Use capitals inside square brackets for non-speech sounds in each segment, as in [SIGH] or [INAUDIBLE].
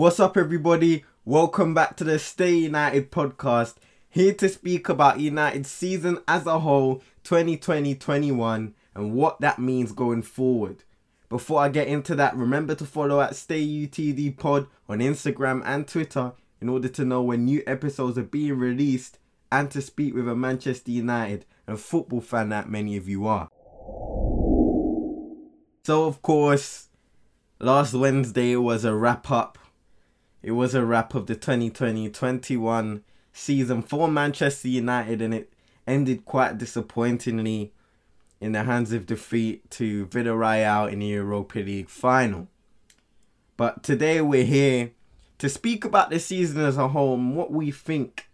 What's up, everybody? Welcome back to the Stay United podcast. Here to speak about United's season as a whole, 2020 21, and what that means going forward. Before I get into that, remember to follow at Stay UTD Pod on Instagram and Twitter in order to know when new episodes are being released and to speak with a Manchester United and football fan that many of you are. So, of course, last Wednesday was a wrap up. It was a wrap of the 2020 21 season for Manchester United, and it ended quite disappointingly in the hands of defeat to Villarreal in the Europa League final. But today we're here to speak about the season as a whole and what we think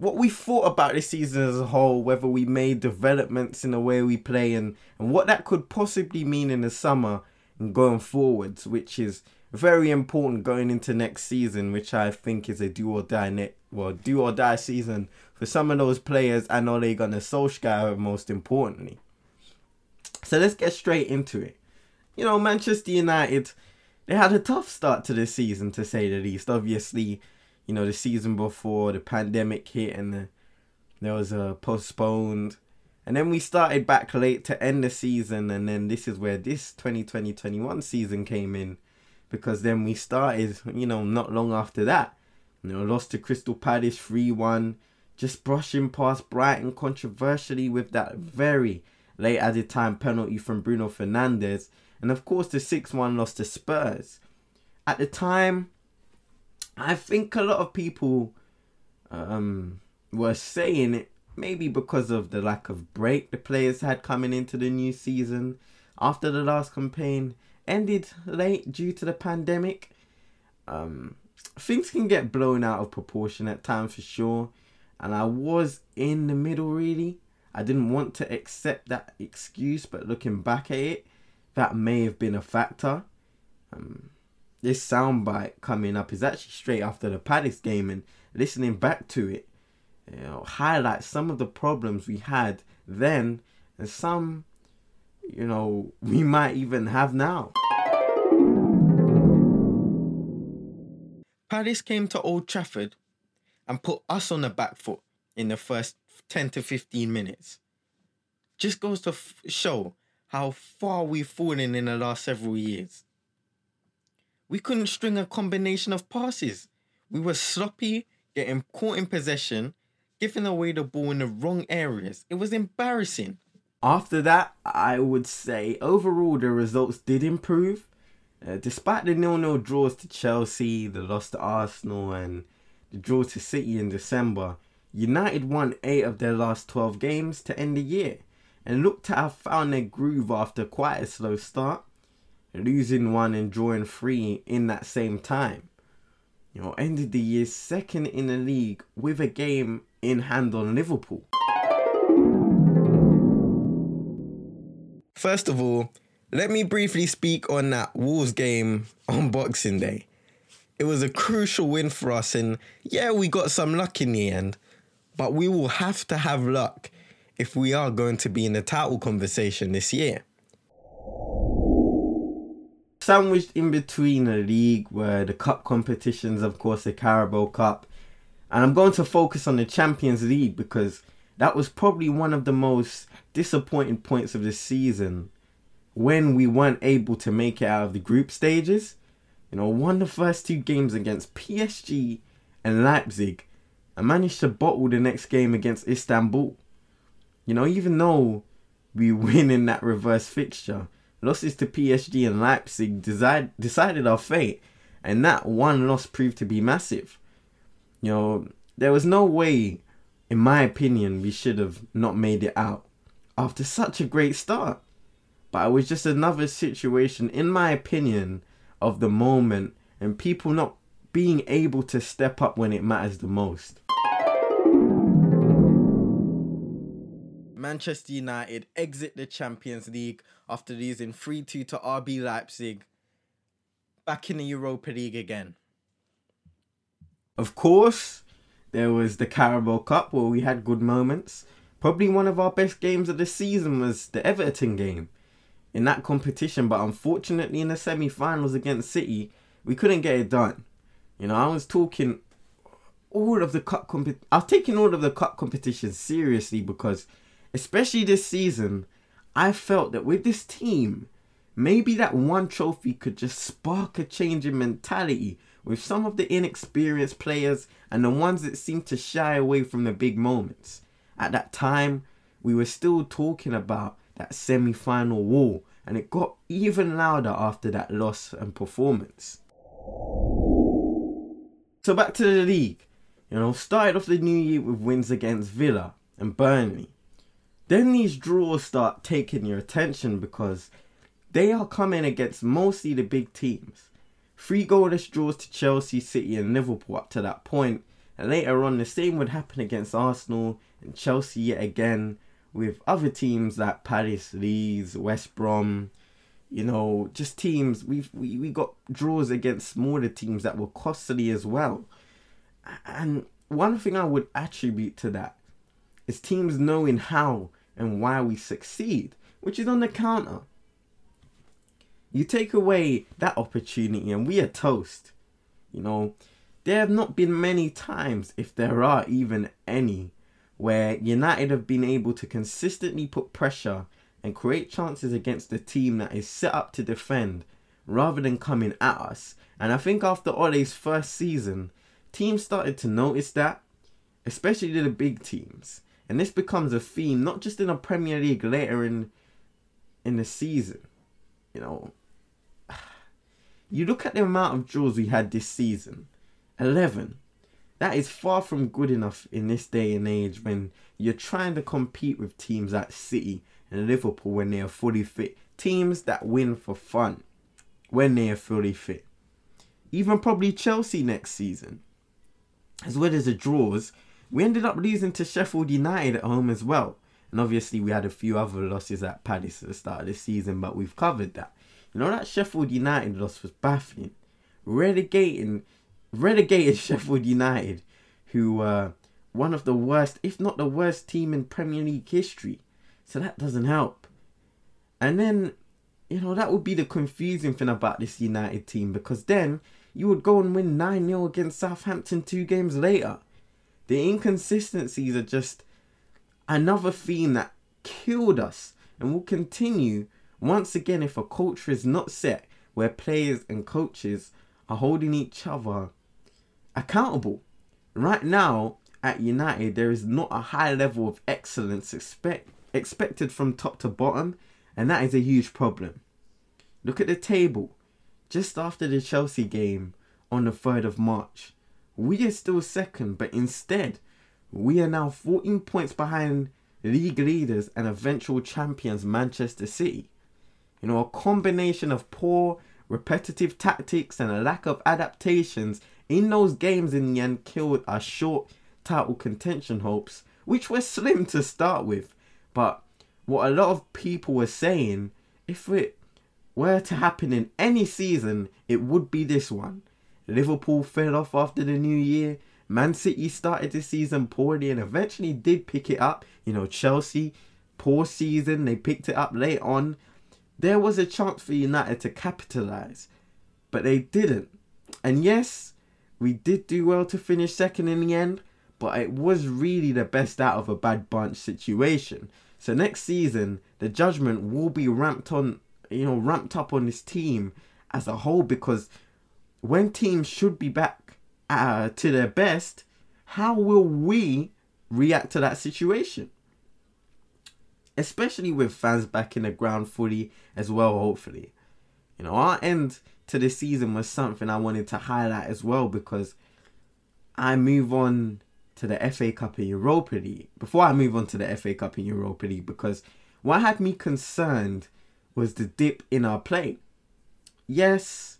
what we thought about this season as a whole, whether we made developments in the way we play and, and what that could possibly mean in the summer and going forwards, which is very important going into next season, which I think is a do or die net well, do or die season for some of those players and Ole Gunnar Solskjaer most importantly. So let's get straight into it. You know, Manchester United, they had a tough start to the season to say the least. Obviously, you know, the season before the pandemic hit and the, there was a postponed. And then we started back late to end the season. And then this is where this 2020 21 season came in because then we started, you know, not long after that. You know, lost to Crystal Palace 3 1, just brushing past Brighton controversially with that very late added time penalty from Bruno Fernandes. And of course, the 6 1 loss to Spurs. At the time, I think a lot of people um, were saying it maybe because of the lack of break the players had coming into the new season after the last campaign ended late due to the pandemic. Um, things can get blown out of proportion at times for sure, and I was in the middle really. I didn't want to accept that excuse, but looking back at it, that may have been a factor. Um, this soundbite coming up is actually straight after the Palace game, and listening back to it, you know, highlights some of the problems we had then, and some, you know, we might even have now. Palace came to Old Trafford and put us on the back foot in the first 10 to 15 minutes. Just goes to f- show how far we've fallen in the last several years. We couldn't string a combination of passes. We were sloppy, getting caught in possession, giving away the ball in the wrong areas. It was embarrassing. After that, I would say overall the results did improve. Uh, despite the nil-nil draws to Chelsea, the loss to Arsenal, and the draw to City in December, United won 8 of their last 12 games to end the year and looked to have found their groove after quite a slow start losing one and drawing three in that same time. You know, ended the year second in the league with a game in hand on Liverpool. First of all, let me briefly speak on that Wolves game [LAUGHS] on Boxing Day. It was a crucial win for us, and yeah, we got some luck in the end, but we will have to have luck if we are going to be in the title conversation this year sandwiched in between a league where the cup competitions, of course, the Carabao Cup, and I'm going to focus on the Champions League because that was probably one of the most disappointing points of the season when we weren't able to make it out of the group stages. You know, won the first two games against PSG and Leipzig and managed to bottle the next game against Istanbul. You know, even though we win in that reverse fixture, Losses to PSG and Leipzig decide, decided our fate, and that one loss proved to be massive. You know, there was no way, in my opinion, we should have not made it out after such a great start. But it was just another situation, in my opinion, of the moment and people not being able to step up when it matters the most. Manchester United exit the Champions League after losing 3 2 to RB Leipzig. Back in the Europa League again. Of course, there was the Carabao Cup where we had good moments. Probably one of our best games of the season was the Everton game in that competition, but unfortunately in the semi finals against City, we couldn't get it done. You know, I was talking all of the cup compet. I was taking all of the cup competitions seriously because, especially this season, I felt that with this team, maybe that one trophy could just spark a change in mentality with some of the inexperienced players and the ones that seem to shy away from the big moments. At that time, we were still talking about that semi final wall, and it got even louder after that loss and performance. So back to the league. You know, started off the new year with wins against Villa and Burnley. Then these draws start taking your attention because they are coming against mostly the big teams. Three goalless draws to Chelsea, City, and Liverpool up to that point, and later on the same would happen against Arsenal and Chelsea yet again, with other teams like Palace, Leeds, West Brom, you know, just teams we've we, we got draws against smaller teams that were costly as well. And one thing I would attribute to that is teams knowing how and why we succeed, which is on the counter. You take away that opportunity and we are toast. You know, there have not been many times, if there are even any, where United have been able to consistently put pressure and create chances against a team that is set up to defend rather than coming at us. And I think after Ole's first season, teams started to notice that, especially the big teams. And this becomes a theme not just in the Premier League later in in the season. You know, you look at the amount of draws we had this season 11. That is far from good enough in this day and age when you're trying to compete with teams like City and Liverpool when they are fully fit. Teams that win for fun when they are fully fit. Even probably Chelsea next season. As well as the draws, we ended up losing to Sheffield United at home as well. And obviously, we had a few other losses at Palace at the start of the season, but we've covered that. You know, that Sheffield United loss was baffling. Relegating, relegated [LAUGHS] Sheffield United, who were one of the worst, if not the worst team in Premier League history. So that doesn't help. And then, you know, that would be the confusing thing about this United team because then you would go and win 9 0 against Southampton two games later. The inconsistencies are just another theme that killed us and will continue once again if a culture is not set where players and coaches are holding each other accountable. Right now at United, there is not a high level of excellence expect, expected from top to bottom, and that is a huge problem. Look at the table. Just after the Chelsea game on the 3rd of March, we are still second, but instead, we are now 14 points behind league leaders and eventual champions Manchester City. You know, a combination of poor, repetitive tactics and a lack of adaptations in those games in the end killed our short title contention hopes, which were slim to start with. But what a lot of people were saying, if it were to happen in any season, it would be this one. Liverpool fell off after the new year. Man City started the season poorly and eventually did pick it up. You know, Chelsea, poor season, they picked it up late on. There was a chance for United to capitalise, but they didn't. And yes, we did do well to finish second in the end, but it was really the best out of a bad bunch situation. So next season, the judgment will be ramped on, you know, ramped up on this team as a whole because when teams should be back uh, to their best, how will we react to that situation? Especially with fans back in the ground fully as well, hopefully. You know, our end to the season was something I wanted to highlight as well because I move on to the FA Cup and Europa League. Before I move on to the FA Cup and Europa League, because what had me concerned was the dip in our play. Yes,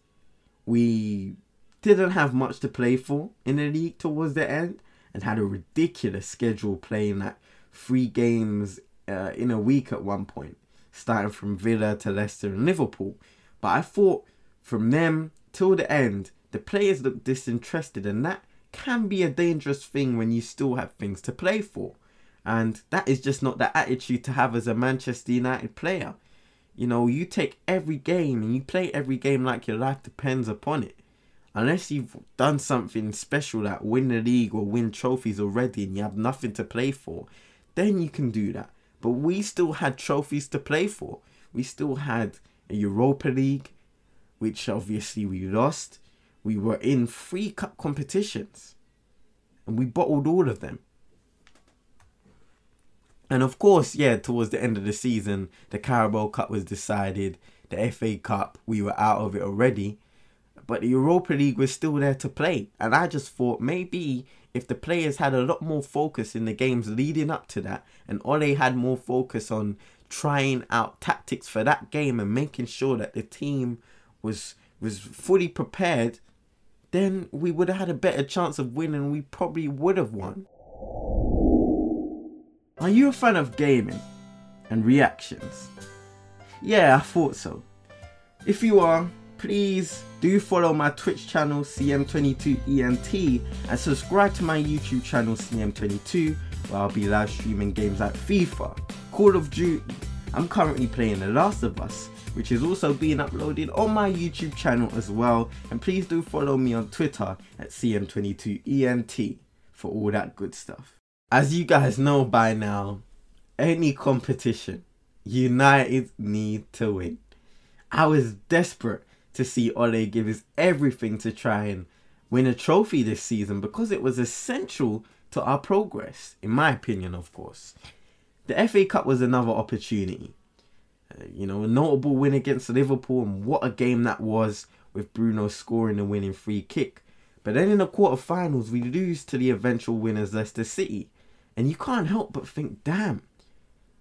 we didn't have much to play for in the league towards the end and had a ridiculous schedule playing like three games uh, in a week at one point, starting from Villa to Leicester and Liverpool. But I thought from them till the end, the players looked disinterested, and that can be a dangerous thing when you still have things to play for. And that is just not the attitude to have as a Manchester United player. You know, you take every game and you play every game like your life depends upon it. unless you've done something special like win the league or win trophies already and you have nothing to play for, then you can do that. But we still had trophies to play for. We still had a Europa League, which obviously we lost. We were in three cup competitions and we bottled all of them. And of course, yeah, towards the end of the season, the Carabao Cup was decided, the FA Cup, we were out of it already but the Europa League was still there to play. And I just thought maybe if the players had a lot more focus in the games leading up to that, and Ole had more focus on trying out tactics for that game and making sure that the team was was fully prepared, then we would have had a better chance of winning. We probably would have won. Are you a fan of gaming and reactions? Yeah, I thought so. If you are, please do follow my Twitch channel CM22ENT and subscribe to my YouTube channel CM22 where I'll be live streaming games like FIFA, Call of Duty. I'm currently playing The Last of Us, which is also being uploaded on my YouTube channel as well. And please do follow me on Twitter at CM22ENT for all that good stuff. As you guys know by now, any competition, United need to win. I was desperate to see Ole give his everything to try and win a trophy this season because it was essential to our progress, in my opinion, of course. The FA Cup was another opportunity. Uh, you know, a notable win against Liverpool, and what a game that was with Bruno scoring the winning free kick. But then in the quarterfinals, we lose to the eventual winners, Leicester City. And you can't help but think, damn,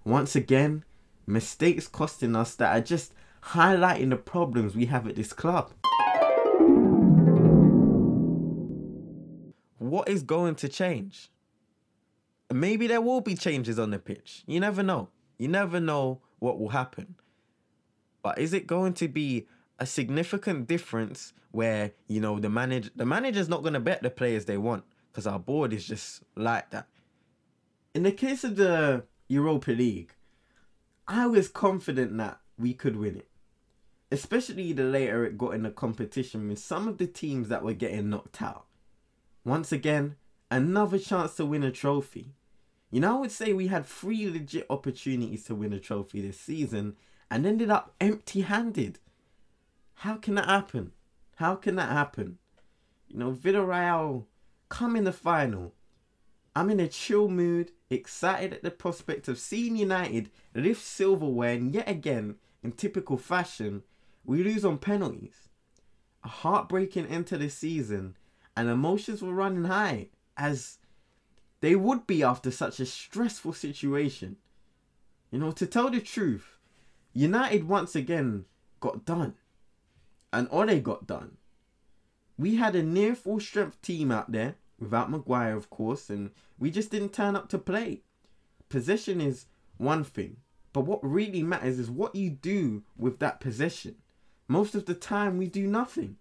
once again, mistakes costing us that are just highlighting the problems we have at this club. What is going to change? Maybe there will be changes on the pitch. You never know. You never know what will happen. But is it going to be a significant difference where, you know, the manager the manager's not going to bet the players they want because our board is just like that. In the case of the Europa League, I was confident that we could win it especially the later it got in the competition with some of the teams that were getting knocked out. Once again, another chance to win a trophy. You know, I would say we had three legit opportunities to win a trophy this season and ended up empty handed. How can that happen? How can that happen? You know, Villarreal come in the final. I'm in a chill mood, excited at the prospect of seeing United lift silverware and yet again, in typical fashion, we lose on penalties. A heartbreaking end to the season, and emotions were running high, as they would be after such a stressful situation. You know, to tell the truth, United once again got done. And Ole got done. We had a near full strength team out there, without Maguire, of course, and we just didn't turn up to play. Possession is one thing, but what really matters is what you do with that possession. Most of the time, we do nothing.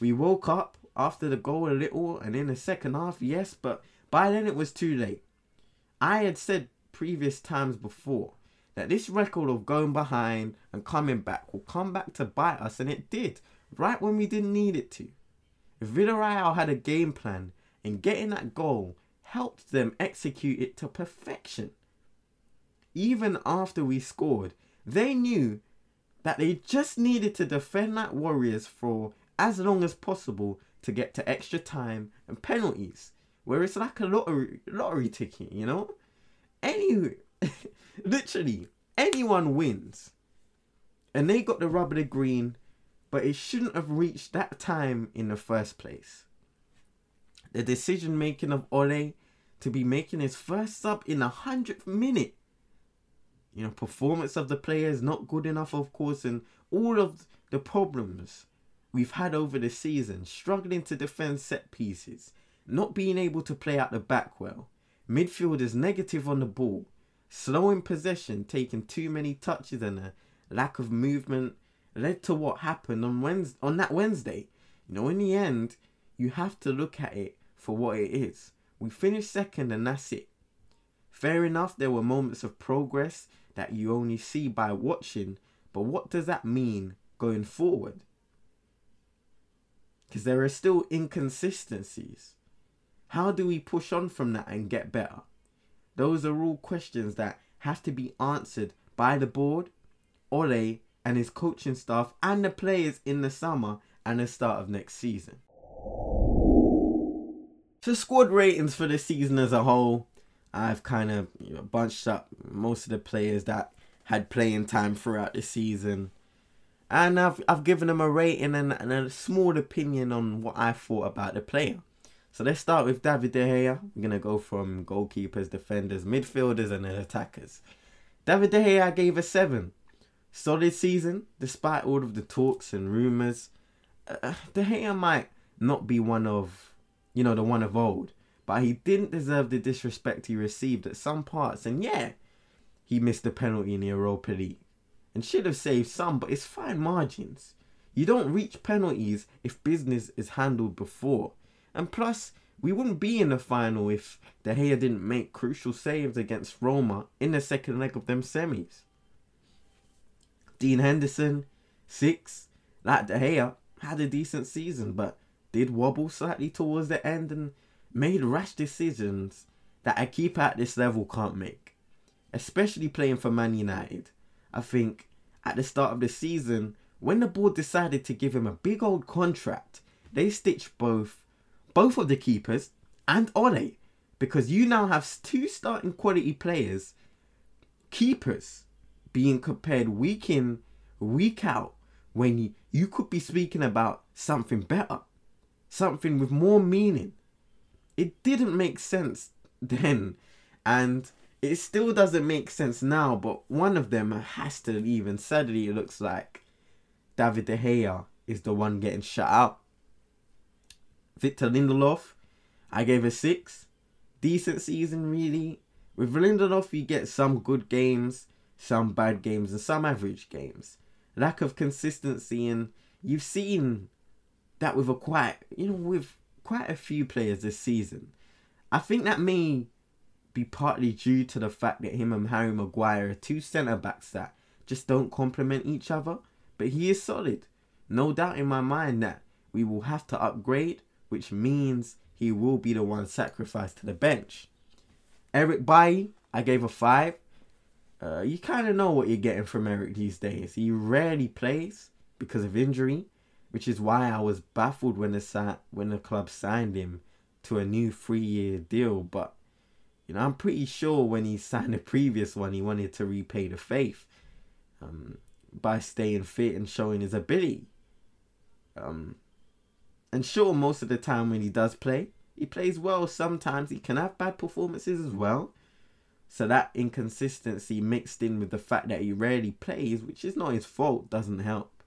We woke up after the goal a little and in the second half, yes, but by then it was too late. I had said previous times before that this record of going behind and coming back will come back to bite us, and it did, right when we didn't need it to. Villarreal had a game plan, and getting that goal helped them execute it to perfection. Even after we scored, they knew that they just needed to defend that Warriors for as long as possible to get to extra time and penalties, where it's like a lottery lottery ticket, you know. Any, [LAUGHS] literally anyone wins, and they got the rub of the green, but it shouldn't have reached that time in the first place. The decision making of Ole to be making his first sub in the hundredth minute you know, performance of the players not good enough, of course, and all of the problems we've had over the season, struggling to defend set pieces, not being able to play out the back well, midfielders negative on the ball, slow in possession, taking too many touches, and a lack of movement led to what happened on Wednesday, on that Wednesday. You know, in the end, you have to look at it for what it is. We finished second, and that's it. Fair enough, there were moments of progress that you only see by watching, but what does that mean going forward? because there are still inconsistencies. How do we push on from that and get better? Those are all questions that have to be answered by the board, Ole, and his coaching staff, and the players in the summer and the start of next season. So, squad ratings for the season as a whole, I've kind of you know, bunched up most of the players that had playing time throughout the season. And I've, I've given them a rating and, and a small opinion on what I thought about the player. So let's start with David De Gea. We're going to go from goalkeepers, defenders, midfielders, and then attackers. David De Gea gave a 7. Solid season, despite all of the talks and rumours. Uh, De Gea might not be one of you know, the one of old. But he didn't deserve the disrespect he received at some parts. And yeah, he missed the penalty in the Europa League. And should have saved some, but it's fine margins. You don't reach penalties if business is handled before. And plus, we wouldn't be in the final if De Gea didn't make crucial saves against Roma in the second leg of them semis. Dean Henderson, six. Like De Gea, had a decent season, but did wobble slightly towards the end and made rash decisions that a keeper at this level can't make. Especially playing for Man United. I think at the start of the season, when the board decided to give him a big old contract, they stitched both both of the keepers and Ole because you now have two starting quality players, keepers, being compared week in, week out, when you, you could be speaking about something better something with more meaning. It didn't make sense then, and it still doesn't make sense now. But one of them has to leave, and sadly, it looks like David De Gea is the one getting shut out. Victor Lindelof, I gave a six. Decent season, really. With Lindelof, you get some good games, some bad games, and some average games. Lack of consistency, and you've seen that with a quite you know with quite a few players this season. I think that may be partly due to the fact that him and Harry Maguire are two centre backs that just don't complement each other. But he is solid. No doubt in my mind that we will have to upgrade, which means he will be the one sacrificed to the bench. Eric Bailly, I gave a five. Uh, you kind of know what you're getting from Eric these days. He rarely plays because of injury, which is why I was baffled when the when the club signed him to a new three year deal. But you know, I'm pretty sure when he signed the previous one, he wanted to repay the faith um, by staying fit and showing his ability. Um, and sure, most of the time when he does play, he plays well. Sometimes he can have bad performances as well. So that inconsistency mixed in with the fact that he rarely plays, which is not his fault, doesn't help.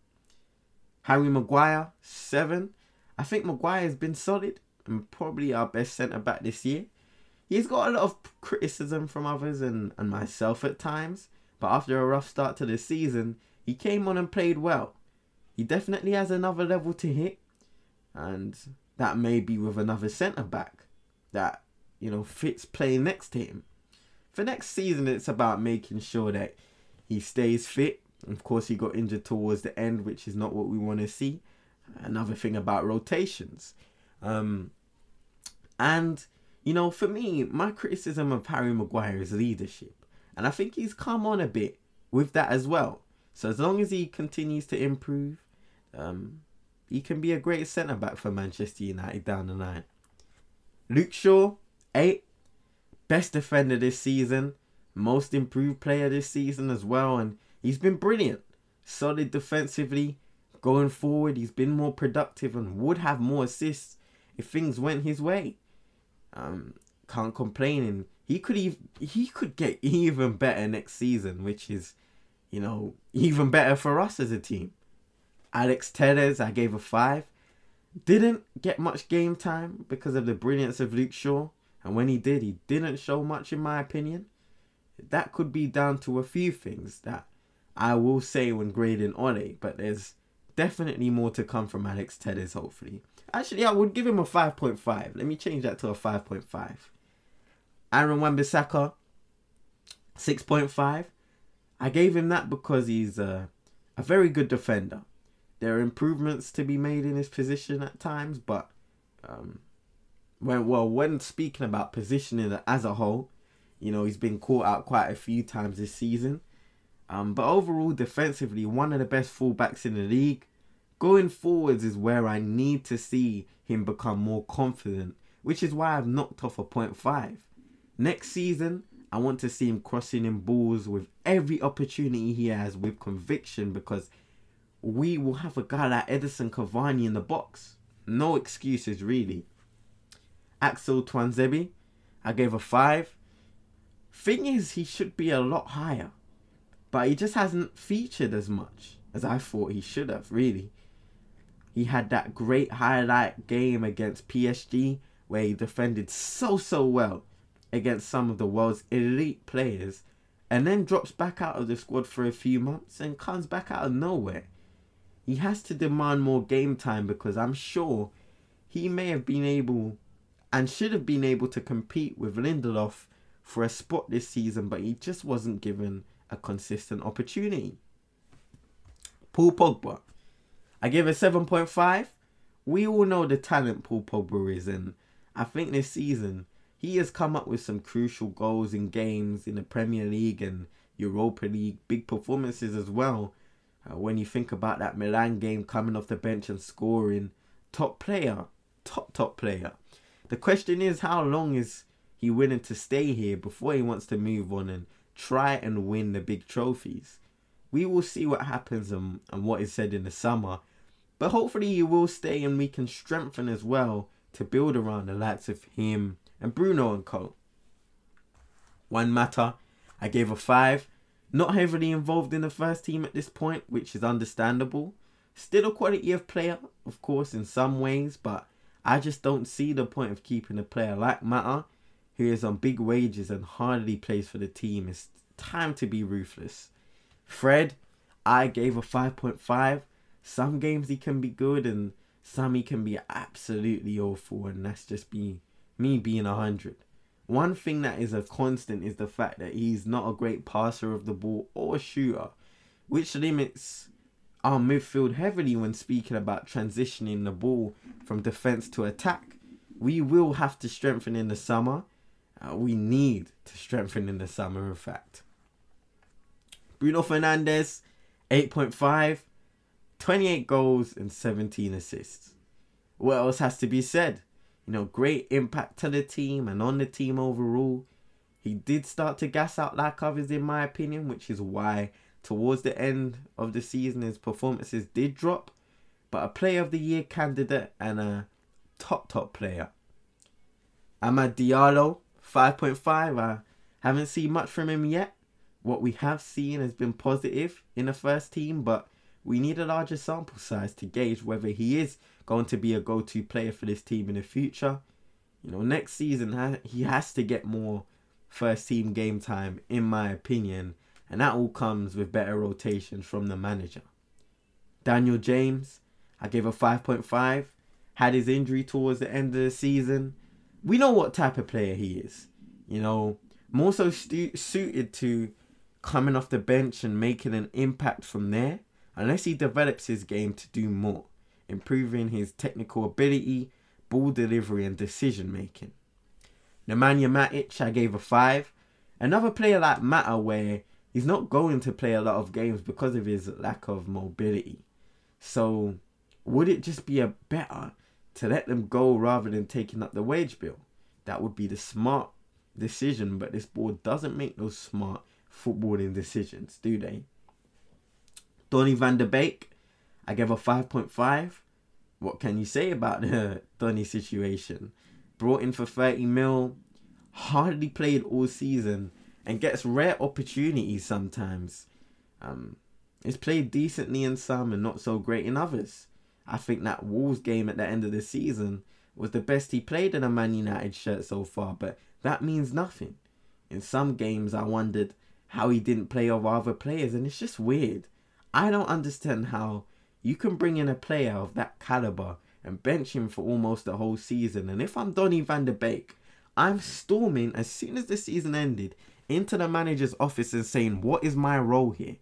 Harry Maguire, seven. I think Maguire has been solid and probably our best centre back this year. He's got a lot of criticism from others and, and myself at times, but after a rough start to the season, he came on and played well. He definitely has another level to hit, and that may be with another centre back that you know fits playing next to him. For next season, it's about making sure that he stays fit of course, he got injured towards the end, which is not what we want to see. Another thing about rotations. Um, and, you know, for me, my criticism of Harry Maguire is leadership. And I think he's come on a bit with that as well. So as long as he continues to improve, um, he can be a great centre back for Manchester United down the line. Luke Shaw, eight. Best defender this season. Most improved player this season as well. And He's been brilliant, solid defensively. Going forward, he's been more productive and would have more assists if things went his way. Um, can't complain, and he could even he could get [LAUGHS] even better next season, which is, you know, even better for us as a team. Alex Telles, I gave a five. Didn't get much game time because of the brilliance of Luke Shaw, and when he did, he didn't show much, in my opinion. That could be down to a few things that I will say when grading Ole, but there's definitely more to come from Alex Telles, hopefully. Actually, I would give him a 5.5. Let me change that to a 5.5. Aaron Wan-Bissaka, 6.5. I gave him that because he's a, a very good defender. there are improvements to be made in his position at times, but um, when well when speaking about positioning as a whole, you know he's been caught out quite a few times this season. Um, but overall, defensively, one of the best fullbacks in the league. Going forwards is where I need to see him become more confident, which is why I've knocked off a 0.5. Next season, I want to see him crossing in balls with every opportunity he has with conviction because we will have a guy like Edinson Cavani in the box. No excuses, really. Axel Tuanzebe, I gave a 5. Thing is, he should be a lot higher, but he just hasn't featured as much as I thought he should have, really. He had that great highlight game against PSG where he defended so, so well against some of the world's elite players and then drops back out of the squad for a few months and comes back out of nowhere. He has to demand more game time because I'm sure he may have been able and should have been able to compete with Lindelof for a spot this season, but he just wasn't given a consistent opportunity. Paul Pogba. I give a 7.5. We all know the talent Paul Pogba is, and I think this season he has come up with some crucial goals in games in the Premier League and Europa League, big performances as well. Uh, when you think about that Milan game coming off the bench and scoring, top player, top top player. The question is, how long is he willing to stay here before he wants to move on and try and win the big trophies? We will see what happens and, and what is said in the summer, but hopefully he will stay and we can strengthen as well to build around the likes of him and Bruno and Co. Juan Mata, I gave a 5. Not heavily involved in the first team at this point, which is understandable. Still a quality of player, of course, in some ways, but I just don't see the point of keeping a player like Mata, who is on big wages and hardly plays for the team. It's time to be ruthless. Fred, I gave a 5.5. Some games he can be good and some he can be absolutely awful, and that's just be me being a hundred. One thing that is a constant is the fact that he's not a great passer of the ball or shooter, which limits our midfield heavily when speaking about transitioning the ball from defense to attack. We will have to strengthen in the summer. Uh, we need to strengthen in the summer, in fact. Bruno Fernandes, 8.5, 28 goals and 17 assists. What else has to be said? you know, great impact to the team and on the team overall. He did start to gas out like others, in my opinion, which is why towards the end of the season his performances did drop. But a player of the year candidate and a top, top player. Amad Diallo, 5.5. I haven't seen much from him yet. What we have seen has been positive in the first team, but we need a larger sample size to gauge whether he is going to be a go-to player for this team in the future. You know, next season he has to get more first team game time, in my opinion, and that all comes with better rotations from the manager. Daniel James, I gave a 5.5. Had his injury towards the end of the season. We know what type of player he is. You know, more so stu- suited to coming off the bench and making an impact from there, unless he develops his game to do more improving his technical ability, ball delivery, and decision making. Nemanja Matic, I gave a 5. Another player like Mata, where he's not going to play a lot of games because of his lack of mobility. So, would it just be a better to let them go rather than taking up the wage bill? That would be the smart decision, but this board doesn't make those smart footballing decisions, do they? Donny van der Beek, I gave a 5.5. What can you say about the [LAUGHS] Donny situation? Brought in for 30 mil, hardly played all season, and gets rare opportunities sometimes. Um, he's played decently in some and not so great in others. I think that Wolves game at the end of the season was the best he played in a Man United shirt so far, but that means nothing. In some games, I wondered how he didn't play over other players, and it's just weird. I don't understand how you can bring in a player of that caliber and bench him for almost the whole season. And if I'm Donny van der Beek, I'm storming as soon as the season ended into the manager's office and saying, What is my role here?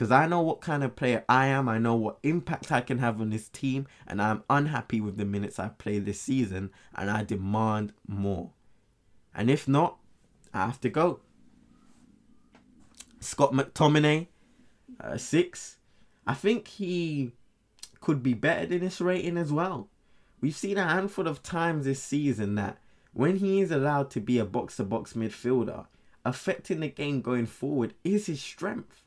Because I know what kind of player I am. I know what impact I can have on this team. And I'm unhappy with the minutes I've played this season. And I demand more. And if not, I have to go. Scott McTominay, uh, six. I think he could be better than this rating as well. We've seen a handful of times this season that when he is allowed to be a box to box midfielder, affecting the game going forward is his strength.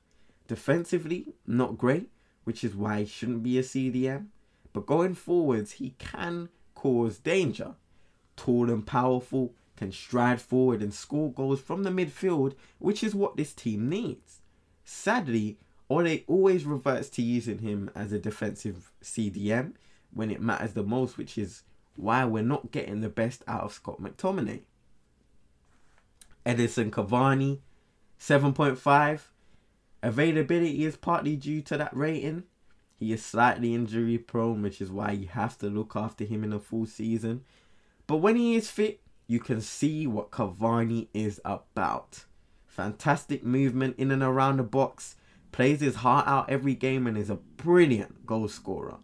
Defensively, not great, which is why he shouldn't be a CDM. But going forwards, he can cause danger. Tall and powerful, can stride forward and score goals from the midfield, which is what this team needs. Sadly, Ole always reverts to using him as a defensive CDM when it matters the most, which is why we're not getting the best out of Scott McTominay. Edinson Cavani, 7.5. Availability is partly due to that rating. He is slightly injury prone, which is why you have to look after him in a full season. But when he is fit, you can see what Cavani is about. Fantastic movement in and around the box, plays his heart out every game, and is a brilliant goal scorer.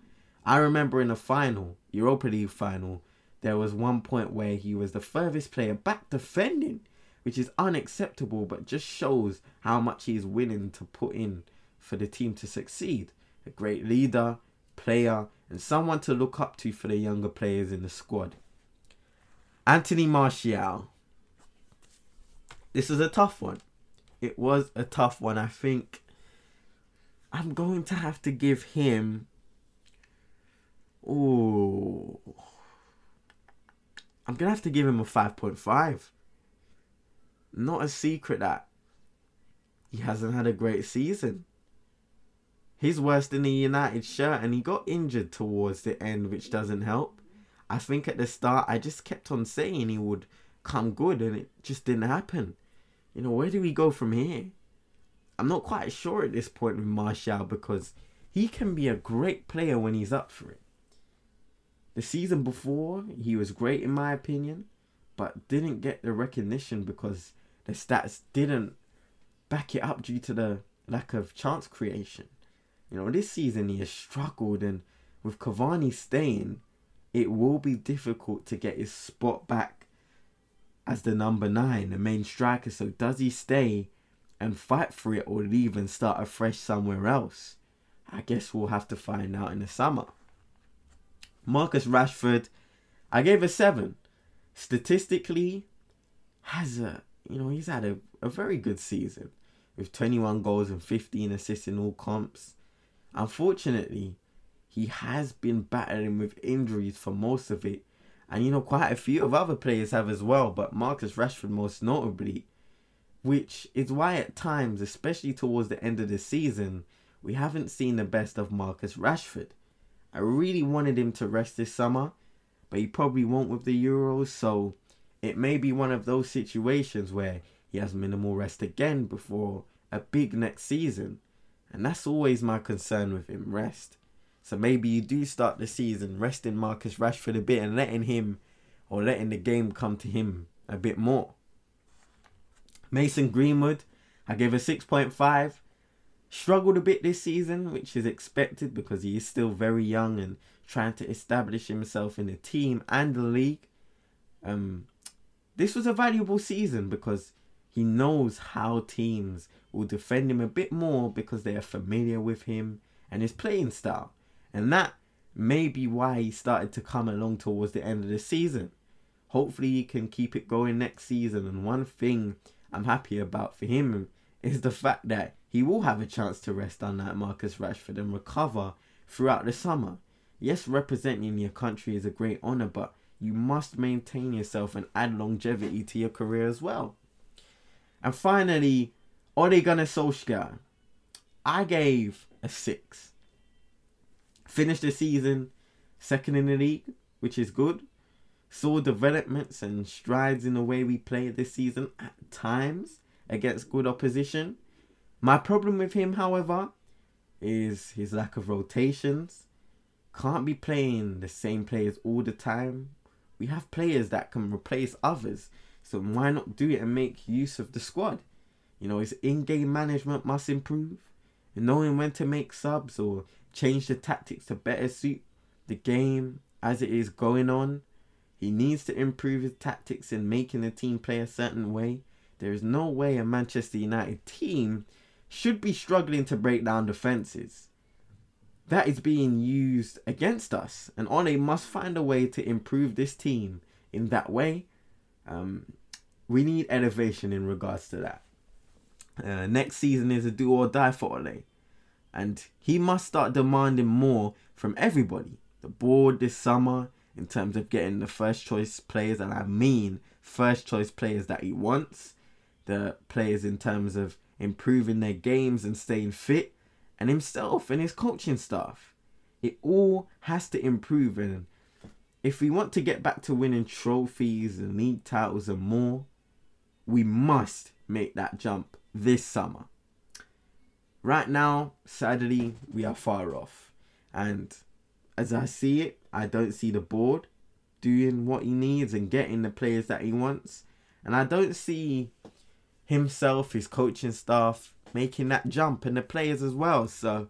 I remember in the final, Europa League final, there was one point where he was the furthest player back defending, which is unacceptable, but just shows how much he is willing to put in for the team to succeed. A great leader, player, and someone to look up to for the younger players in the squad. Anthony Martial. This is a tough one. It was a tough one. I think I'm going to have to give him. Oh. I'm going to have to give him a 5.5. Not a secret that he hasn't had a great season. He's worse than the United shirt and he got injured towards the end, which doesn't help. I think at the start I just kept on saying he would come good and it just didn't happen. You know, where do we go from here? I'm not quite sure at this point with Martial because he can be a great player when he's up for it. The season before, he was great in my opinion, but didn't get the recognition because the stats didn't back it up due to the lack of chance creation. You know, this season he has struggled and with Cavani staying, it will be difficult to get his spot back as the number nine, the main striker. So does he stay and fight for it or leave and start afresh somewhere else? I guess we'll have to find out in the summer. Marcus Rashford, I gave a seven. Statistically, has a you know he's had a, a very good season with 21 goals and 15 assists in all comps. Unfortunately, he has been battling with injuries for most of it. And you know, quite a few of other players have as well, but Marcus Rashford most notably. Which is why at times, especially towards the end of the season, we haven't seen the best of Marcus Rashford. I really wanted him to rest this summer, but he probably won't with the Euros, so it may be one of those situations where he has minimal rest again before a big next season. And that's always my concern with him rest. So maybe you do start the season resting Marcus Rashford a bit and letting him or letting the game come to him a bit more. Mason Greenwood, I gave a 6.5. Struggled a bit this season, which is expected because he is still very young and trying to establish himself in the team and the league. Um, this was a valuable season because he knows how teams will defend him a bit more because they are familiar with him and his playing style. And that may be why he started to come along towards the end of the season. Hopefully, he can keep it going next season. And one thing I'm happy about for him is the fact that he will have a chance to rest on that Marcus Rashford and recover throughout the summer. Yes, representing your country is a great honour, but you must maintain yourself and add longevity to your career as well. And finally, Ole Gunnar Solskjaer. I gave a 6 finished the season second in the league, which is good. Saw developments and strides in the way we play this season at times against good opposition. My problem with him, however, is his lack of rotations. Can't be playing the same players all the time. We have players that can replace others, so why not do it and make use of the squad? You know, his in game management must improve knowing when to make subs or change the tactics to better suit the game as it is going on. He needs to improve his tactics in making the team play a certain way. There is no way a Manchester United team should be struggling to break down defences. That is being used against us, and Ole must find a way to improve this team in that way. Um, we need elevation in regards to that. Uh, next season is a do or die for Ole, and he must start demanding more from everybody. The board this summer, in terms of getting the first choice players, and I mean first choice players that he wants, the players in terms of improving their games and staying fit, and himself and his coaching staff. It all has to improve, and if we want to get back to winning trophies and league titles and more, we must make that jump this summer. Right now, sadly, we are far off. And as I see it, I don't see the board doing what he needs and getting the players that he wants. And I don't see himself, his coaching staff, making that jump and the players as well. So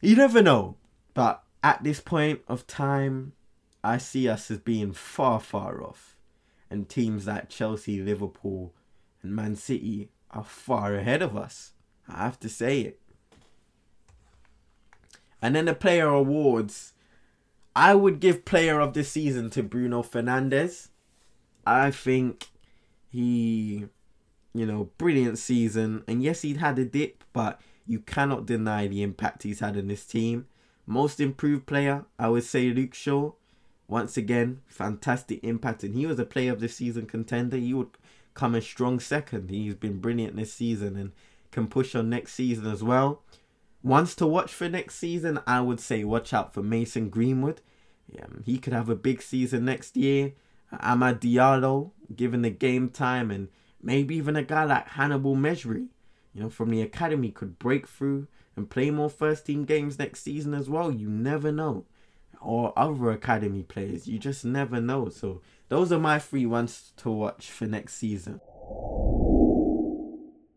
you never know. But at this point of time, I see us as being far, far off. And teams like Chelsea, Liverpool, and Man City are far ahead of us. I have to say it. And then the player awards. I would give player of the season to Bruno Fernandes. I think he, you know, brilliant season. And yes, he'd had a dip, but you cannot deny the impact he's had in this team. Most improved player, I would say Luke Shaw. Once again, fantastic impact. And he was a player of the season contender. He would come a strong second. He's been brilliant this season and can push on next season as well. Ones to watch for next season, I would say watch out for Mason Greenwood. Yeah, he could have a big season next year. Amad Diallo, given the game time, and maybe even a guy like Hannibal Mejbri, you know, from the academy could break through and play more first team games next season as well. You never know. Or other academy players, you just never know. So those are my three ones to watch for next season.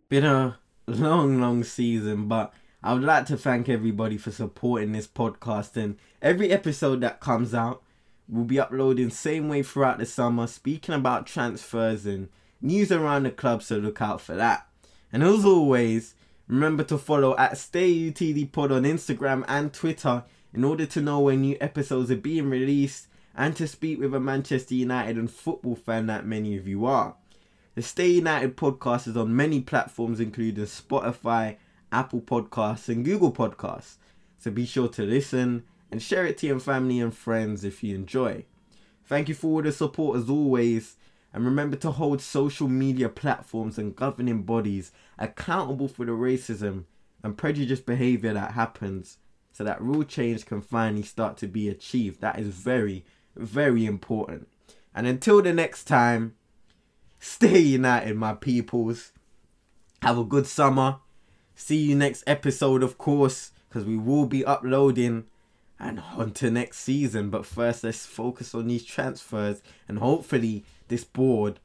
Been a long, long season, but I would like to thank everybody for supporting this podcast and every episode that comes out We'll be uploading same way throughout the summer, speaking about transfers and news around the club, so look out for that. And as always, remember to follow at StayUTD Pod on Instagram and Twitter in order to know when new episodes are being released and to speak with a Manchester United and football fan that many of you are. The Stay United podcast is on many platforms including Spotify, Apple Podcasts, and Google Podcasts. So be sure to listen and share it to your family and friends if you enjoy. Thank you for all the support as always. And remember to hold social media platforms and governing bodies accountable for the racism and prejudice behavior that happens so that real change can finally start to be achieved. That is very, very important. And until the next time, stay united, my peoples. Have a good summer See you next episode, of course, because we will be uploading and on to next season. But first, let's focus on these transfers and hopefully this board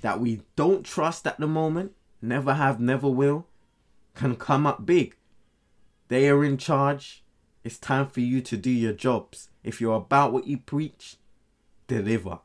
that we don't trust at the moment, never have, never will, can come up big. They are in charge. It's time for you to do your jobs. If you're about what you preach, deliver.